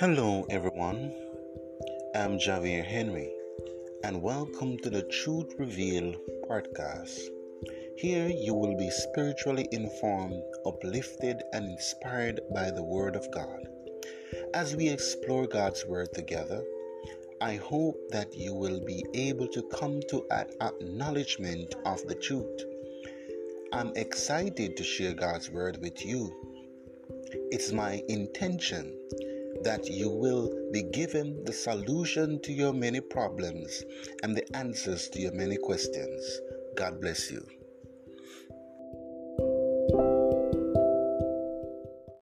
Hello, everyone. I'm Javier Henry, and welcome to the Truth Reveal podcast. Here you will be spiritually informed, uplifted, and inspired by the Word of God. As we explore God's Word together, I hope that you will be able to come to an acknowledgement of the truth. I'm excited to share God's Word with you. It's my intention that you will be given the solution to your many problems and the answers to your many questions. God bless you.